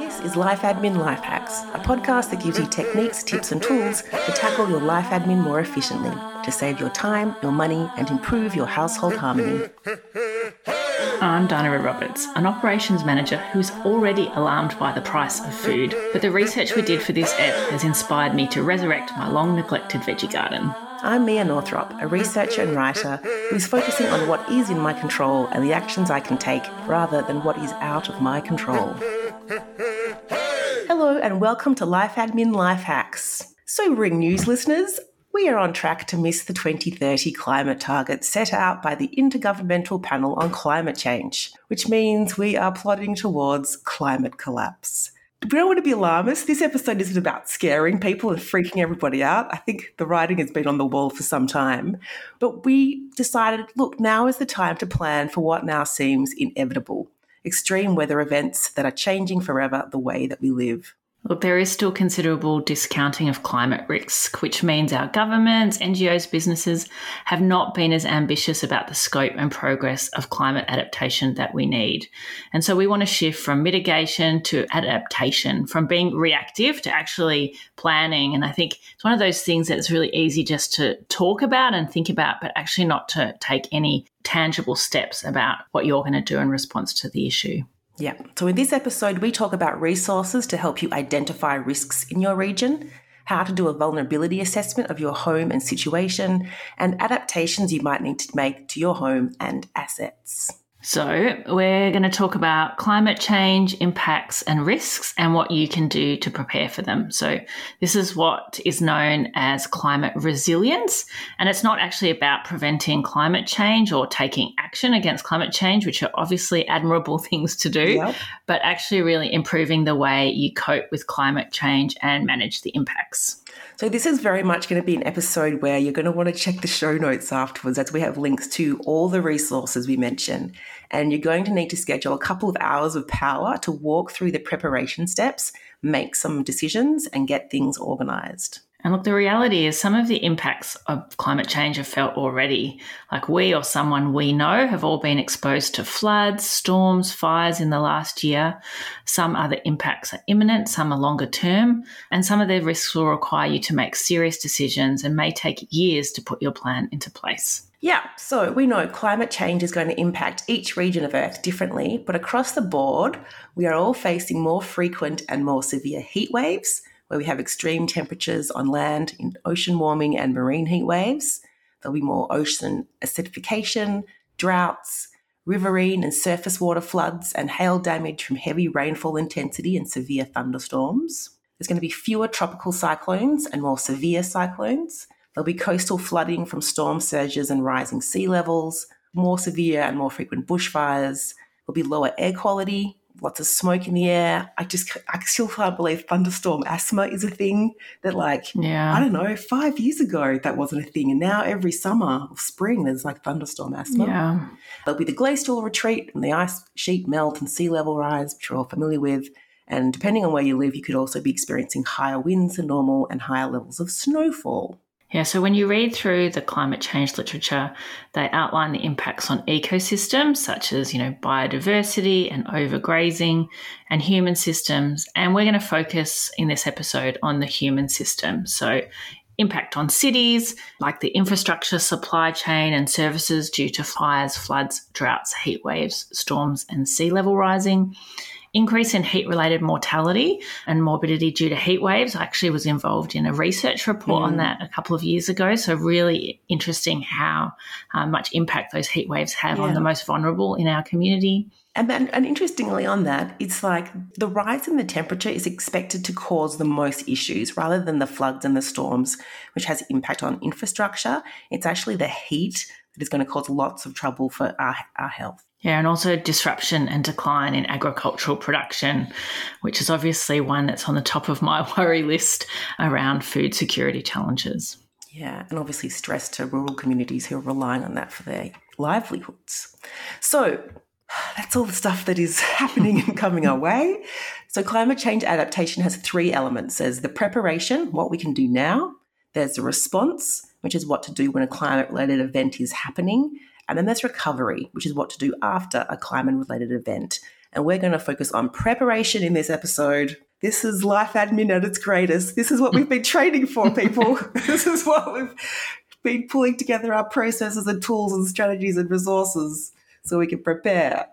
This is Life Admin Life Hacks, a podcast that gives you techniques, tips, and tools to tackle your life admin more efficiently, to save your time, your money, and improve your household harmony. I'm Dinah Roberts, an operations manager who's already alarmed by the price of food. But the research we did for this app has inspired me to resurrect my long neglected veggie garden. I'm Mia Northrop, a researcher and writer who's focusing on what is in my control and the actions I can take rather than what is out of my control. Hello, and welcome to Life Admin Life Hacks. So, Ring News listeners, we are on track to miss the 2030 climate target set out by the Intergovernmental Panel on Climate Change, which means we are plodding towards climate collapse we don't want to be alarmist. This episode isn't about scaring people and freaking everybody out. I think the writing has been on the wall for some time. But we decided look, now is the time to plan for what now seems inevitable extreme weather events that are changing forever the way that we live. Look, there is still considerable discounting of climate risk, which means our governments, NGOs, businesses have not been as ambitious about the scope and progress of climate adaptation that we need. And so we want to shift from mitigation to adaptation, from being reactive to actually planning. And I think it's one of those things that's really easy just to talk about and think about, but actually not to take any tangible steps about what you're going to do in response to the issue. Yeah. So in this episode, we talk about resources to help you identify risks in your region, how to do a vulnerability assessment of your home and situation, and adaptations you might need to make to your home and assets. So, we're going to talk about climate change impacts and risks and what you can do to prepare for them. So, this is what is known as climate resilience. And it's not actually about preventing climate change or taking action against climate change, which are obviously admirable things to do, yep. but actually really improving the way you cope with climate change and manage the impacts. So, this is very much going to be an episode where you're going to want to check the show notes afterwards, as we have links to all the resources we mention. And you're going to need to schedule a couple of hours of power to walk through the preparation steps, make some decisions, and get things organized. And look, the reality is some of the impacts of climate change are felt already. Like we or someone we know have all been exposed to floods, storms, fires in the last year. Some other impacts are imminent, some are longer term, and some of the risks will require you to make serious decisions and may take years to put your plan into place. Yeah, so we know climate change is going to impact each region of Earth differently, but across the board, we are all facing more frequent and more severe heat waves where we have extreme temperatures on land, in ocean warming and marine heat waves. There'll be more ocean acidification, droughts, riverine and surface water floods, and hail damage from heavy rainfall intensity and severe thunderstorms. There's going to be fewer tropical cyclones and more severe cyclones. There'll be coastal flooding from storm surges and rising sea levels, more severe and more frequent bushfires. There'll be lower air quality, lots of smoke in the air. I just, I still can't believe thunderstorm asthma is a thing that, like, yeah. I don't know, five years ago that wasn't a thing. And now every summer or spring, there's like thunderstorm asthma. Yeah. There'll be the glacial retreat and the ice sheet melt and sea level rise, which you're all familiar with. And depending on where you live, you could also be experiencing higher winds than normal and higher levels of snowfall. Yeah, so when you read through the climate change literature, they outline the impacts on ecosystems such as, you know, biodiversity and overgrazing and human systems. And we're going to focus in this episode on the human system. So impact on cities, like the infrastructure, supply chain, and services due to fires, floods, droughts, heat waves, storms, and sea level rising increase in heat related mortality and morbidity due to heat waves. I actually was involved in a research report mm. on that a couple of years ago. So, really interesting how uh, much impact those heat waves have yeah. on the most vulnerable in our community. And, then, and interestingly, on that, it's like the rise in the temperature is expected to cause the most issues rather than the floods and the storms, which has impact on infrastructure. It's actually the heat that is going to cause lots of trouble for our, our health. Yeah, and also disruption and decline in agricultural production, which is obviously one that's on the top of my worry list around food security challenges. Yeah, and obviously stress to rural communities who are relying on that for their livelihoods. So that's all the stuff that is happening and coming our way. So climate change adaptation has three elements. There's the preparation, what we can do now. There's the response, which is what to do when a climate related event is happening. And then there's recovery, which is what to do after a climate related event. And we're going to focus on preparation in this episode. This is life admin at its greatest. This is what we've been training for, people. this is what we've been pulling together our processes and tools and strategies and resources so we can prepare.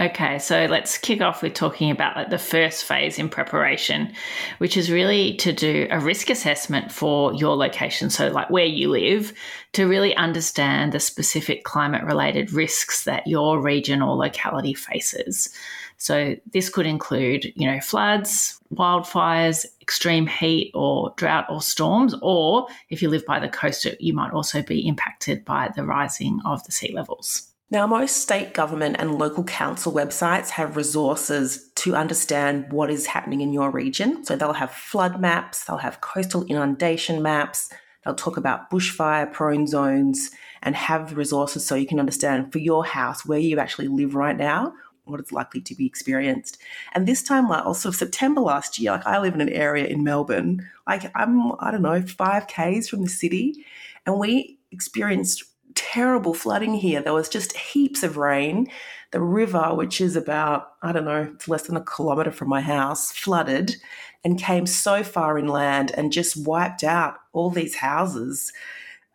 Okay, so let's kick off with talking about like the first phase in preparation, which is really to do a risk assessment for your location. So, like where you live, to really understand the specific climate related risks that your region or locality faces. So, this could include, you know, floods, wildfires, extreme heat or drought or storms, or if you live by the coast, you might also be impacted by the rising of the sea levels. Now, most state government and local council websites have resources to understand what is happening in your region. So they'll have flood maps, they'll have coastal inundation maps, they'll talk about bushfire prone zones and have resources so you can understand for your house where you actually live right now what is likely to be experienced. And this time, like oh, also September last year, like I live in an area in Melbourne, like I'm, I don't know, five Ks from the city, and we experienced terrible flooding here. There was just heaps of rain. The river, which is about, I don't know, it's less than a kilometre from my house, flooded and came so far inland and just wiped out all these houses.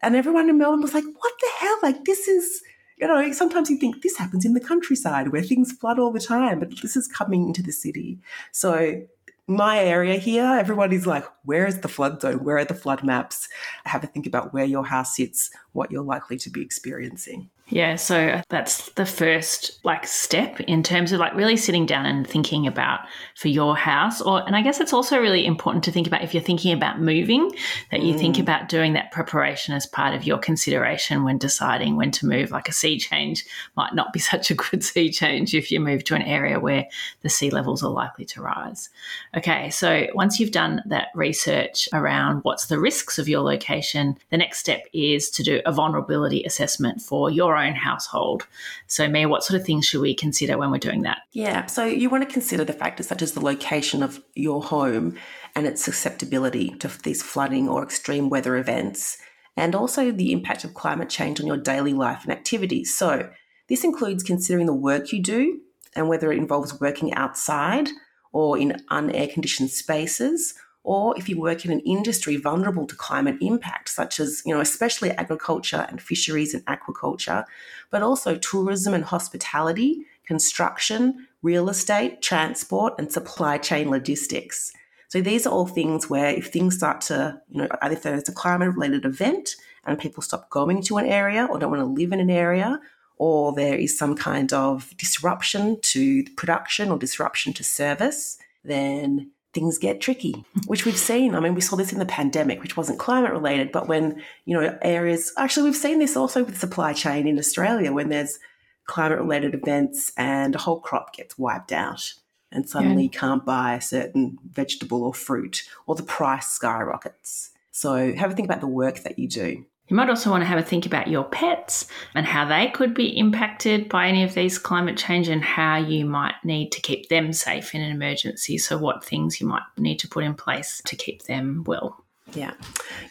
And everyone in Melbourne was like, what the hell? Like, this is, you know, sometimes you think this happens in the countryside where things flood all the time, but this is coming into the city. So my area here, everyone is like, where is the flood zone? Where are the flood maps? Have a think about where your house sits, what you're likely to be experiencing. Yeah, so that's the first like step in terms of like really sitting down and thinking about for your house or and I guess it's also really important to think about if you're thinking about moving that you mm. think about doing that preparation as part of your consideration when deciding when to move like a sea change might not be such a good sea change if you move to an area where the sea levels are likely to rise. Okay, so once you've done that research around what's the risks of your location, the next step is to do a vulnerability assessment for your your own household. So, Mia, what sort of things should we consider when we're doing that? Yeah, so you want to consider the factors such as the location of your home and its susceptibility to these flooding or extreme weather events, and also the impact of climate change on your daily life and activities. So, this includes considering the work you do and whether it involves working outside or in unair conditioned spaces or if you work in an industry vulnerable to climate impact, such as, you know, especially agriculture and fisheries and aquaculture, but also tourism and hospitality, construction, real estate, transport, and supply chain logistics. So these are all things where if things start to, you know, either there's a climate related event and people stop going to an area or don't want to live in an area, or there is some kind of disruption to production or disruption to service, then things get tricky, which we've seen. I mean, we saw this in the pandemic, which wasn't climate related, but when, you know, areas actually, we've seen this also with supply chain in Australia when there's climate related events and a whole crop gets wiped out and suddenly yeah. you can't buy a certain vegetable or fruit or the price skyrockets. So have a think about the work that you do. You might also want to have a think about your pets and how they could be impacted by any of these climate change and how you might need to keep them safe in an emergency. So, what things you might need to put in place to keep them well. Yeah.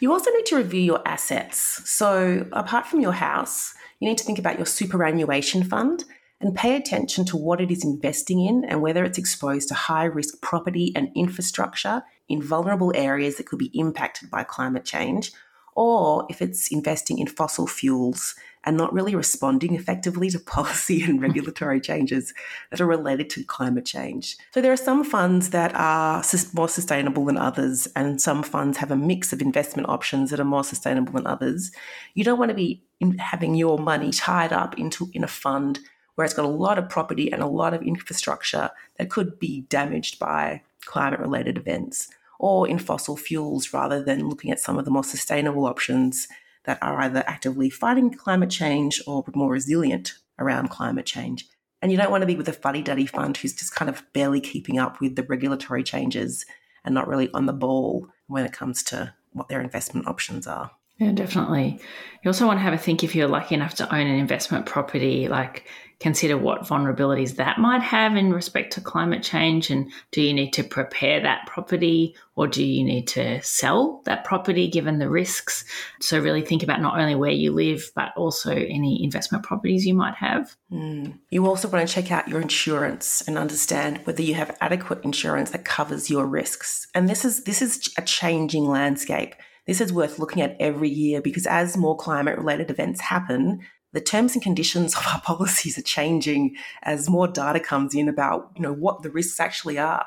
You also need to review your assets. So, apart from your house, you need to think about your superannuation fund and pay attention to what it is investing in and whether it's exposed to high risk property and infrastructure in vulnerable areas that could be impacted by climate change or if it's investing in fossil fuels and not really responding effectively to policy and regulatory changes that are related to climate change. So there are some funds that are more sustainable than others, and some funds have a mix of investment options that are more sustainable than others. You don't want to be having your money tied up into in a fund where it's got a lot of property and a lot of infrastructure that could be damaged by climate related events or in fossil fuels rather than looking at some of the more sustainable options that are either actively fighting climate change or more resilient around climate change. And you don't want to be with a fuddy duddy fund who's just kind of barely keeping up with the regulatory changes and not really on the ball when it comes to what their investment options are. Yeah, definitely. You also want to have a think if you're lucky enough to own an investment property, like consider what vulnerabilities that might have in respect to climate change and do you need to prepare that property or do you need to sell that property given the risks? So, really think about not only where you live, but also any investment properties you might have. Mm. You also want to check out your insurance and understand whether you have adequate insurance that covers your risks. And this is this is a changing landscape. This is worth looking at every year because as more climate related events happen, the terms and conditions of our policies are changing as more data comes in about you know what the risks actually are.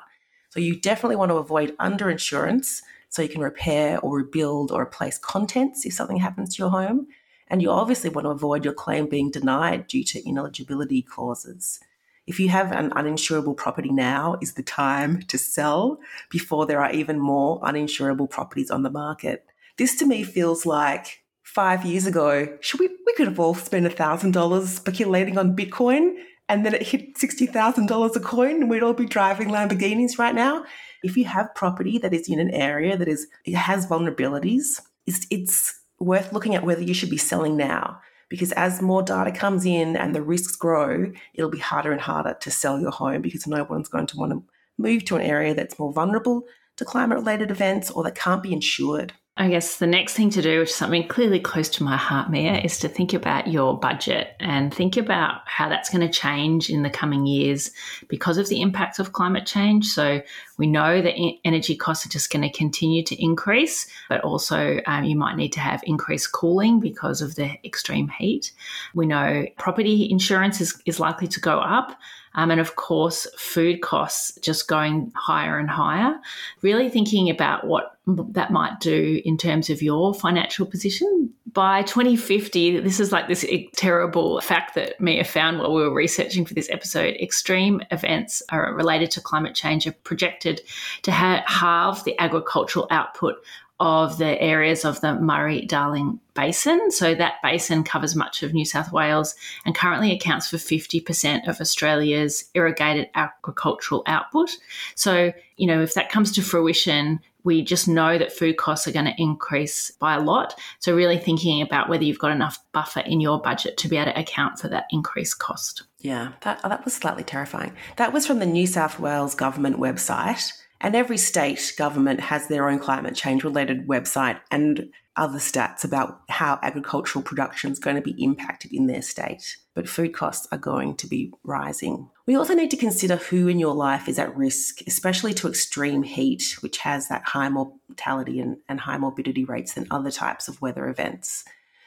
So you definitely want to avoid underinsurance so you can repair or rebuild or replace contents if something happens to your home. And you obviously want to avoid your claim being denied due to ineligibility clauses. If you have an uninsurable property now, is the time to sell before there are even more uninsurable properties on the market. This to me feels like five years ago, should we, we could have all spent $1,000 speculating on Bitcoin and then it hit $60,000 a coin and we'd all be driving Lamborghinis right now. If you have property that is in an area that is it has vulnerabilities, it's, it's worth looking at whether you should be selling now because as more data comes in and the risks grow, it'll be harder and harder to sell your home because no one's going to want to move to an area that's more vulnerable to climate related events or that can't be insured. I guess the next thing to do, which is something clearly close to my heart, Mia, is to think about your budget and think about how that's going to change in the coming years because of the impacts of climate change. So we know that energy costs are just going to continue to increase, but also um, you might need to have increased cooling because of the extreme heat. We know property insurance is, is likely to go up. Um, and of course, food costs just going higher and higher. Really thinking about what that might do in terms of your financial position. By 2050, this is like this terrible fact that Mia found while we were researching for this episode. Extreme events are related to climate change are projected to ha- halve the agricultural output of the areas of the Murray Darling Basin. So that basin covers much of New South Wales and currently accounts for 50% of Australia's irrigated agricultural output. So, you know, if that comes to fruition, we just know that food costs are going to increase by a lot. So, really thinking about whether you've got enough buffer in your budget to be able to account for that increased cost. Yeah, that, oh, that was slightly terrifying. That was from the New South Wales government website. And every state government has their own climate change related website and other stats about how agricultural production is going to be impacted in their state. But food costs are going to be rising. We also need to consider who in your life is at risk, especially to extreme heat, which has that high mortality and, and high morbidity rates than other types of weather events.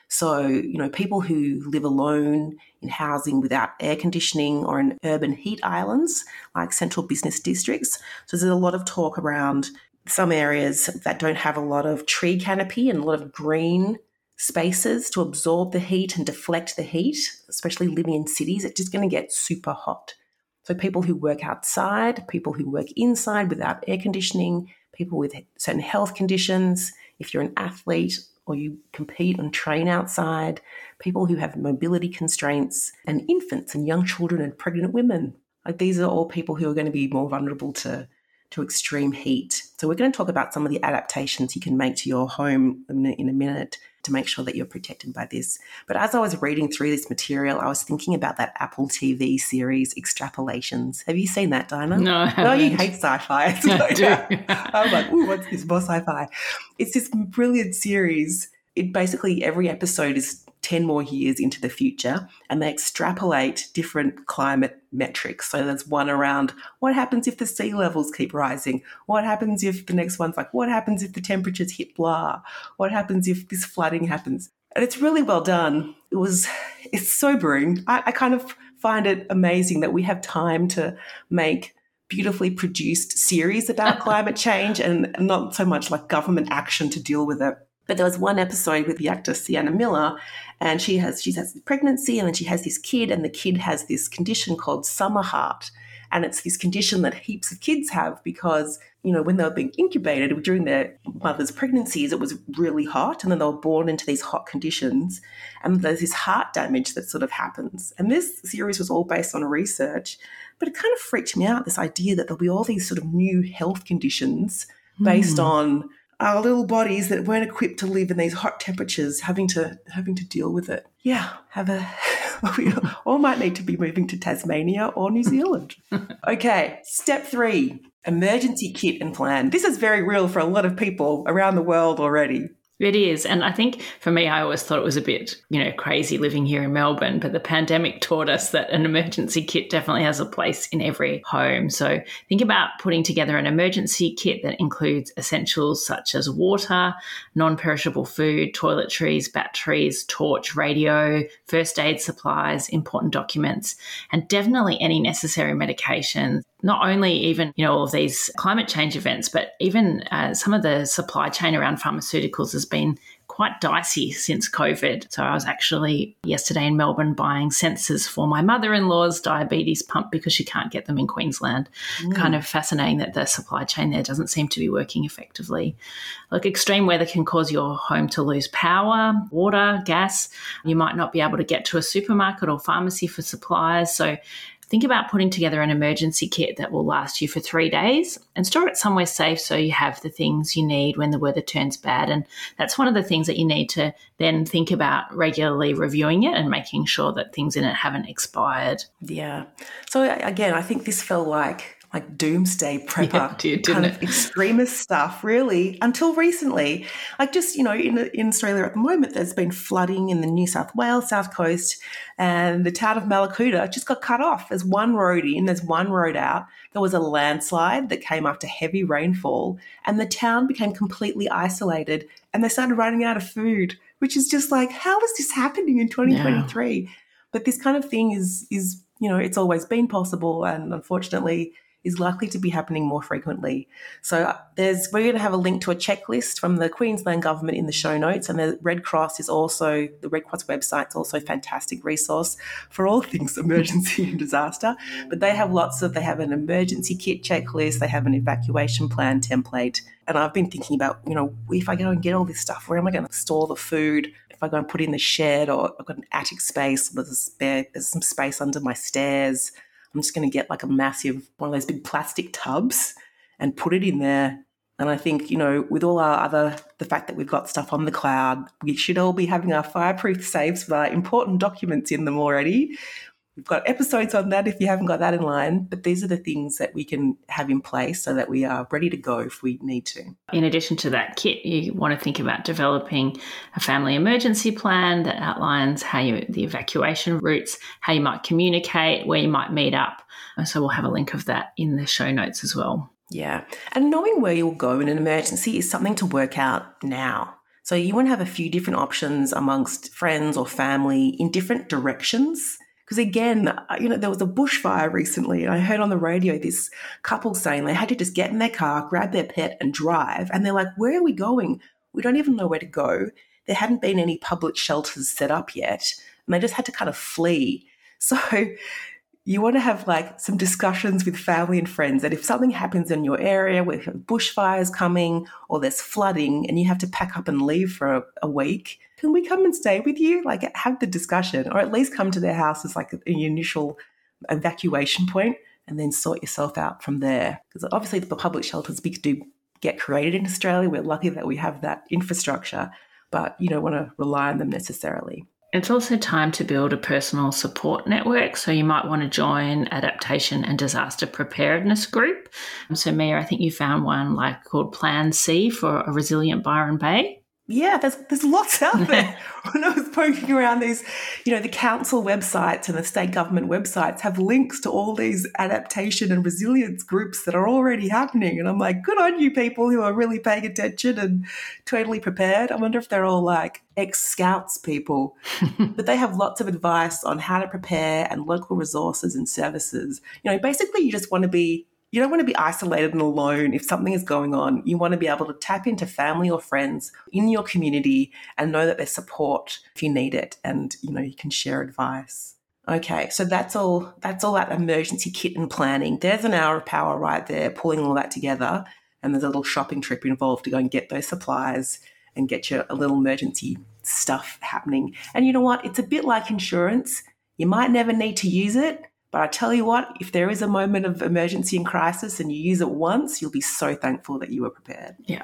So, you know, people who live alone in housing without air conditioning or in urban heat islands like central business districts. So, there's a lot of talk around some areas that don't have a lot of tree canopy and a lot of green spaces to absorb the heat and deflect the heat, especially living in cities. It's just going to get super hot. So, people who work outside, people who work inside without air conditioning, people with certain health conditions, if you're an athlete or you compete and train outside, people who have mobility constraints, and infants and young children and pregnant women. Like these are all people who are going to be more vulnerable to, to extreme heat. So we're going to talk about some of the adaptations you can make to your home in a, in a minute to make sure that you're protected by this. But as I was reading through this material, I was thinking about that Apple TV series, Extrapolations. Have you seen that, Dinah? No, I No, you hate sci-fi. I do. I'm like, ooh, what's this more sci-fi? It's this brilliant series. It basically every episode is 10 more years into the future and they extrapolate different climate metrics. So there's one around what happens if the sea levels keep rising? What happens if the next one's like, what happens if the temperatures hit blah? What happens if this flooding happens? And it's really well done. It was, it's sobering. I, I kind of find it amazing that we have time to make beautifully produced series about climate change and not so much like government action to deal with it. But there was one episode with the actor Sienna Miller, and she has she has pregnancy, and then she has this kid, and the kid has this condition called summer heart, and it's this condition that heaps of kids have because you know when they were being incubated during their mother's pregnancies, it was really hot, and then they were born into these hot conditions, and there's this heart damage that sort of happens. And this series was all based on research, but it kind of freaked me out this idea that there'll be all these sort of new health conditions based mm. on our little bodies that weren't equipped to live in these hot temperatures having to having to deal with it. Yeah, have a we all might need to be moving to Tasmania or New Zealand. okay, step 3, emergency kit and plan. This is very real for a lot of people around the world already. It is. And I think for me, I always thought it was a bit, you know, crazy living here in Melbourne, but the pandemic taught us that an emergency kit definitely has a place in every home. So think about putting together an emergency kit that includes essentials such as water, non perishable food, toiletries, batteries, torch, radio, first aid supplies, important documents, and definitely any necessary medications not only even you know all of these climate change events, but even uh, some of the supply chain around pharmaceuticals has been quite dicey since COVID. So I was actually yesterday in Melbourne buying sensors for my mother-in-law's diabetes pump because she can't get them in Queensland. Mm. Kind of fascinating that the supply chain there doesn't seem to be working effectively. Like extreme weather can cause your home to lose power, water, gas. You might not be able to get to a supermarket or pharmacy for supplies. So think about putting together an emergency kit that will last you for three days and store it somewhere safe so you have the things you need when the weather turns bad. And that's one of the things that you need to then think about regularly reviewing it and making sure that things in it haven't expired. Yeah. So, again, I think this felt like like doomsday prepper yeah, did, kind of extremist stuff, really, until recently. Like just, you know, in, in Australia at the moment, there's been flooding in the New South Wales South Coast and the town of Mallacoota just got cut off. There's one road in, there's one road out. There was a landslide that came after heavy rainfall and the town became completely isolated and they started running out of food, which is just like, how is this happening in 2023? Yeah. But this kind of thing is, is, you know, it's always been possible and unfortunately, is likely to be happening more frequently. So uh, there's we're going to have a link to a checklist from the Queensland government in the show notes, and the Red Cross is also the Red Cross website's also a fantastic resource for all things emergency and disaster. But they have lots of they have an emergency kit checklist, they have an evacuation plan template, and I've been thinking about you know if I go and get all this stuff, where am I going to store the food? If I go and put it in the shed, or I've got an attic space, there's a spare, there's some space under my stairs I'm just going to get like a massive one of those big plastic tubs and put it in there. And I think, you know, with all our other, the fact that we've got stuff on the cloud, we should all be having our fireproof safes with our important documents in them already. We've got episodes on that if you haven't got that in line, but these are the things that we can have in place so that we are ready to go if we need to. In addition to that kit, you want to think about developing a family emergency plan that outlines how you the evacuation routes, how you might communicate, where you might meet up. And so we'll have a link of that in the show notes as well. Yeah. And knowing where you'll go in an emergency is something to work out now. So you want to have a few different options amongst friends or family in different directions because again, uh, you know, there was a bushfire recently, and I heard on the radio this couple saying they had to just get in their car, grab their pet, and drive. And they're like, Where are we going? We don't even know where to go. There hadn't been any public shelters set up yet, and they just had to kind of flee. So, you want to have like some discussions with family and friends that if something happens in your area where bushfires coming or there's flooding and you have to pack up and leave for a, a week, can we come and stay with you? Like have the discussion or at least come to their house as like an initial evacuation point and then sort yourself out from there. Because obviously the public shelters do get created in Australia. We're lucky that we have that infrastructure, but you don't want to rely on them necessarily. It's also time to build a personal support network. So you might want to join adaptation and disaster preparedness group. So Mia, I think you found one like called Plan C for a resilient Byron Bay yeah, there's there's lots out there. when I was poking around these, you know, the council websites and the state government websites have links to all these adaptation and resilience groups that are already happening. And I'm like, good on you people who are really paying attention and totally prepared. I wonder if they're all like ex scouts people. but they have lots of advice on how to prepare and local resources and services. You know, basically you just want to be you don't want to be isolated and alone if something is going on. You want to be able to tap into family or friends in your community and know that there's support if you need it and you know you can share advice. Okay, so that's all that's all that emergency kit and planning. There's an hour of power right there, pulling all that together. And there's a little shopping trip involved to go and get those supplies and get your a little emergency stuff happening. And you know what? It's a bit like insurance. You might never need to use it, But I tell you what, if there is a moment of emergency and crisis and you use it once, you'll be so thankful that you were prepared. Yeah.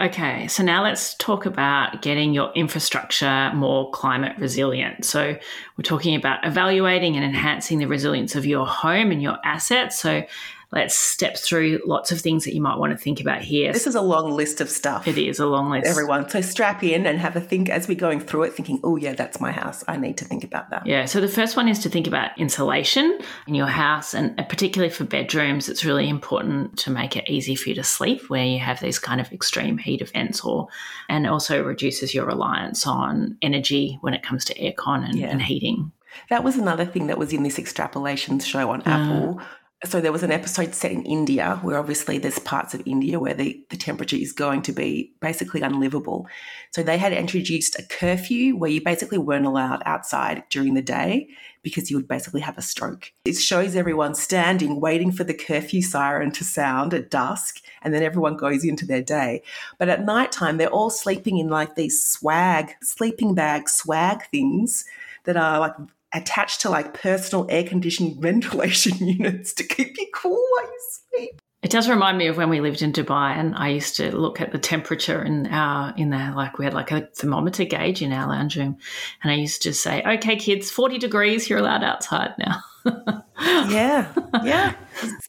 Okay, so now let's talk about getting your infrastructure more climate resilient. So, we're talking about evaluating and enhancing the resilience of your home and your assets. So, let's step through lots of things that you might want to think about here. This is a long list of stuff. It is a long list. Everyone. So strap in and have a think as we're going through it, thinking, oh, yeah, that's my house. I need to think about that. Yeah. So the first one is to think about insulation in your house. And particularly for bedrooms, it's really important to make it easy for you to sleep where you have these kind of extreme heat events or, and also reduces your reliance on energy when it comes to aircon and, yeah. and heating. That was another thing that was in this extrapolations show on uh, Apple so there was an episode set in India where obviously there's parts of India where the, the temperature is going to be basically unlivable. So they had introduced a curfew where you basically weren't allowed outside during the day because you would basically have a stroke. It shows everyone standing waiting for the curfew siren to sound at dusk and then everyone goes into their day. But at nighttime they're all sleeping in like these swag, sleeping bag swag things that are like attached to like personal air conditioning ventilation units to keep you cool while you sleep. It does remind me of when we lived in Dubai, and I used to look at the temperature in our in there. Like we had like a thermometer gauge in our lounge room, and I used to say, "Okay, kids, forty degrees. You're allowed outside now." yeah, yeah,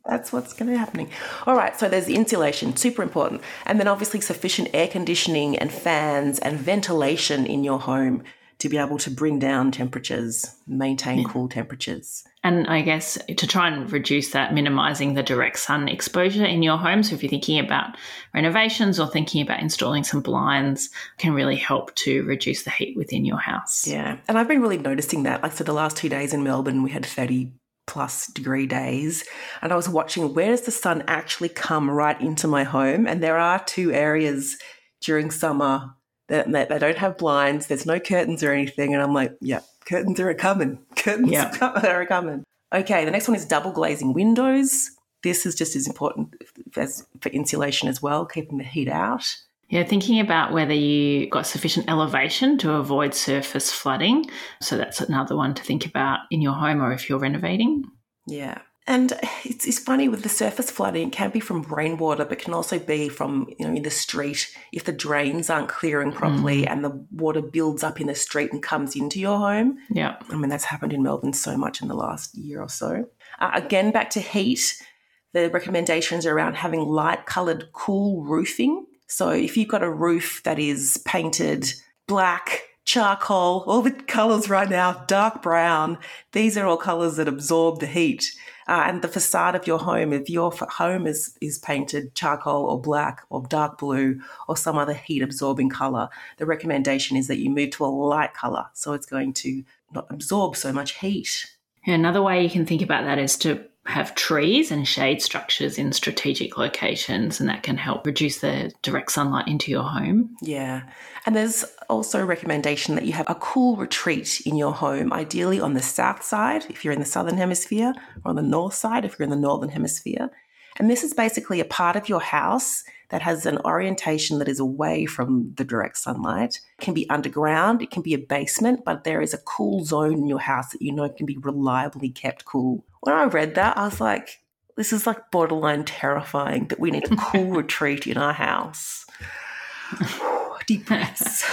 that's what's going to be happening. All right, so there's the insulation, super important, and then obviously sufficient air conditioning and fans and ventilation in your home to be able to bring down temperatures, maintain yeah. cool temperatures. And I guess to try and reduce that, minimizing the direct sun exposure in your home. So if you're thinking about renovations or thinking about installing some blinds, can really help to reduce the heat within your house. Yeah. And I've been really noticing that. Like, so the last two days in Melbourne, we had 30 plus degree days and I was watching where does the sun actually come right into my home and there are two areas during summer they, they don't have blinds. There's no curtains or anything. And I'm like, yeah, curtains are coming. Curtains yeah. are coming. Okay, the next one is double glazing windows. This is just as important as for insulation as well, keeping the heat out. Yeah, thinking about whether you got sufficient elevation to avoid surface flooding. So that's another one to think about in your home or if you're renovating. Yeah. And it's, it's funny with the surface flooding, it can be from rainwater, but can also be from, you know, in the street if the drains aren't clearing properly mm. and the water builds up in the street and comes into your home. Yeah. I mean, that's happened in Melbourne so much in the last year or so. Uh, again, back to heat, the recommendations are around having light coloured, cool roofing. So if you've got a roof that is painted black, charcoal, all the colours right now, dark brown, these are all colours that absorb the heat. Uh, and the facade of your home, if your home is, is painted charcoal or black or dark blue or some other heat absorbing color, the recommendation is that you move to a light color so it's going to not absorb so much heat. Another way you can think about that is to have trees and shade structures in strategic locations, and that can help reduce the direct sunlight into your home. Yeah. And there's also a recommendation that you have a cool retreat in your home, ideally on the south side if you're in the southern hemisphere, or on the north side if you're in the northern hemisphere. And this is basically a part of your house that has an orientation that is away from the direct sunlight. It can be underground, it can be a basement, but there is a cool zone in your house that you know can be reliably kept cool. When I read that, I was like, this is like borderline terrifying that we need a cool retreat in our house. Deep breaths.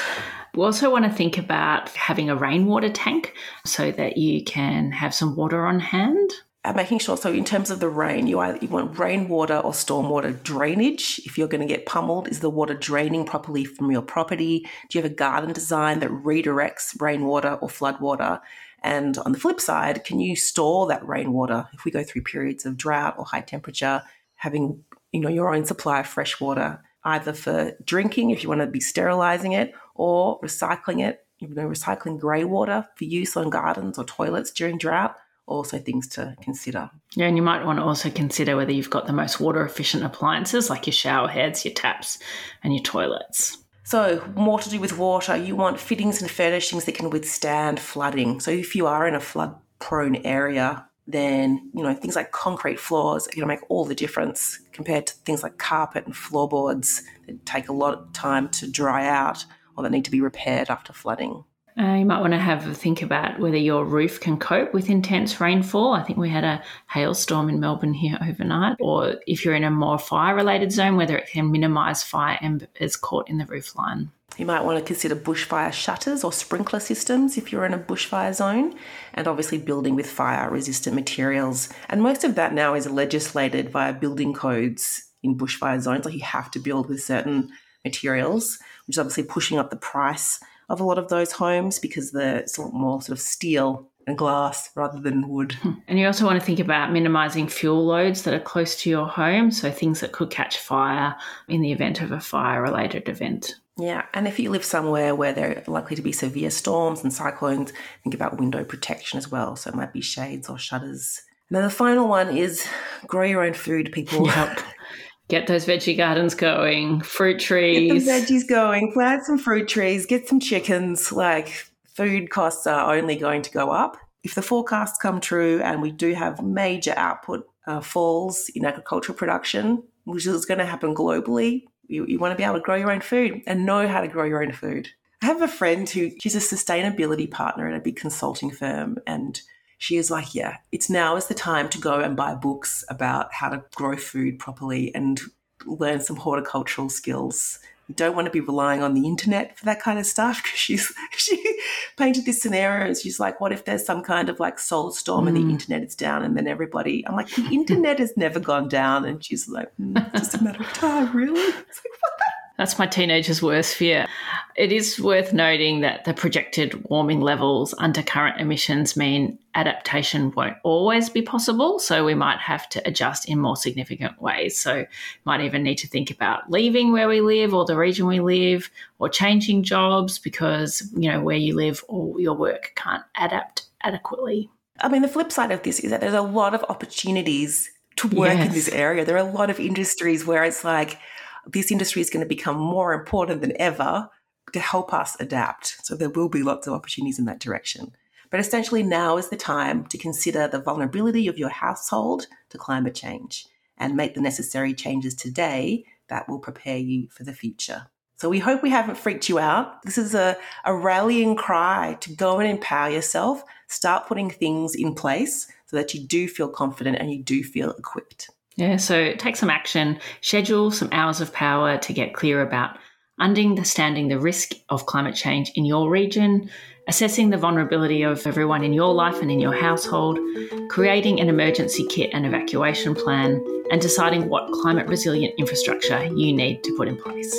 We also want to think about having a rainwater tank so that you can have some water on hand uh, making sure so in terms of the rain you either you want rainwater or stormwater drainage if you're going to get pummeled is the water draining properly from your property do you have a garden design that redirects rainwater or floodwater and on the flip side can you store that rainwater if we go through periods of drought or high temperature having you know your own supply of fresh water either for drinking if you want to be sterilizing it or recycling it you know recycling grey water for use on gardens or toilets during drought also things to consider. Yeah, and you might want to also consider whether you've got the most water efficient appliances like your shower heads, your taps, and your toilets. So, more to do with water, you want fittings and furnishings that can withstand flooding. So, if you are in a flood prone area, then you know things like concrete floors are going to make all the difference compared to things like carpet and floorboards that take a lot of time to dry out or that need to be repaired after flooding. Uh, you might want to have a think about whether your roof can cope with intense rainfall. I think we had a hailstorm in Melbourne here overnight. Or if you're in a more fire related zone, whether it can minimise fire embers caught in the roof line. You might want to consider bushfire shutters or sprinkler systems if you're in a bushfire zone, and obviously building with fire resistant materials. And most of that now is legislated via building codes in bushfire zones. Like you have to build with certain materials, which is obviously pushing up the price of a lot of those homes because the, it's a lot more sort of steel and glass rather than wood. Hmm. And you also want to think about minimizing fuel loads that are close to your home, so things that could catch fire in the event of a fire related event. Yeah, and if you live somewhere where there are likely to be severe storms and cyclones, think about window protection as well. So it might be shades or shutters. And then the final one is grow your own food, people. Yep. Get those veggie gardens going, fruit trees. Get the veggies going, plant some fruit trees, get some chickens. Like food costs are only going to go up. If the forecasts come true and we do have major output uh, falls in agricultural production, which is going to happen globally, you, you want to be able to grow your own food and know how to grow your own food. I have a friend who she's a sustainability partner at a big consulting firm and she is like, yeah, it's now is the time to go and buy books about how to grow food properly and learn some horticultural skills. You don't want to be relying on the internet for that kind of stuff because she's she painted this scenario and she's like, what if there's some kind of like solar storm mm. and the mm. internet is down and then everybody I'm like, the internet has never gone down and she's like, mm, it's just a matter of time, really? It's like, what that's my teenager's worst fear. It is worth noting that the projected warming levels under current emissions mean adaptation won't always be possible. So we might have to adjust in more significant ways. So might even need to think about leaving where we live or the region we live or changing jobs because, you know, where you live or your work can't adapt adequately. I mean, the flip side of this is that there's a lot of opportunities to work yes. in this area. There are a lot of industries where it's like, this industry is going to become more important than ever to help us adapt. So there will be lots of opportunities in that direction. But essentially, now is the time to consider the vulnerability of your household to climate change and make the necessary changes today that will prepare you for the future. So we hope we haven't freaked you out. This is a, a rallying cry to go and empower yourself, start putting things in place so that you do feel confident and you do feel equipped. Yeah, so take some action, schedule some hours of power to get clear about understanding the risk of climate change in your region, assessing the vulnerability of everyone in your life and in your household, creating an emergency kit and evacuation plan, and deciding what climate resilient infrastructure you need to put in place.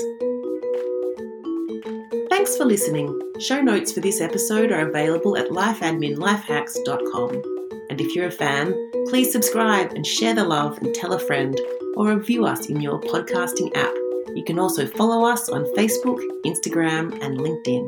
Thanks for listening. Show notes for this episode are available at lifeadminlifehacks.com. If you're a fan, please subscribe and share the love and tell a friend or review us in your podcasting app. You can also follow us on Facebook, Instagram, and LinkedIn.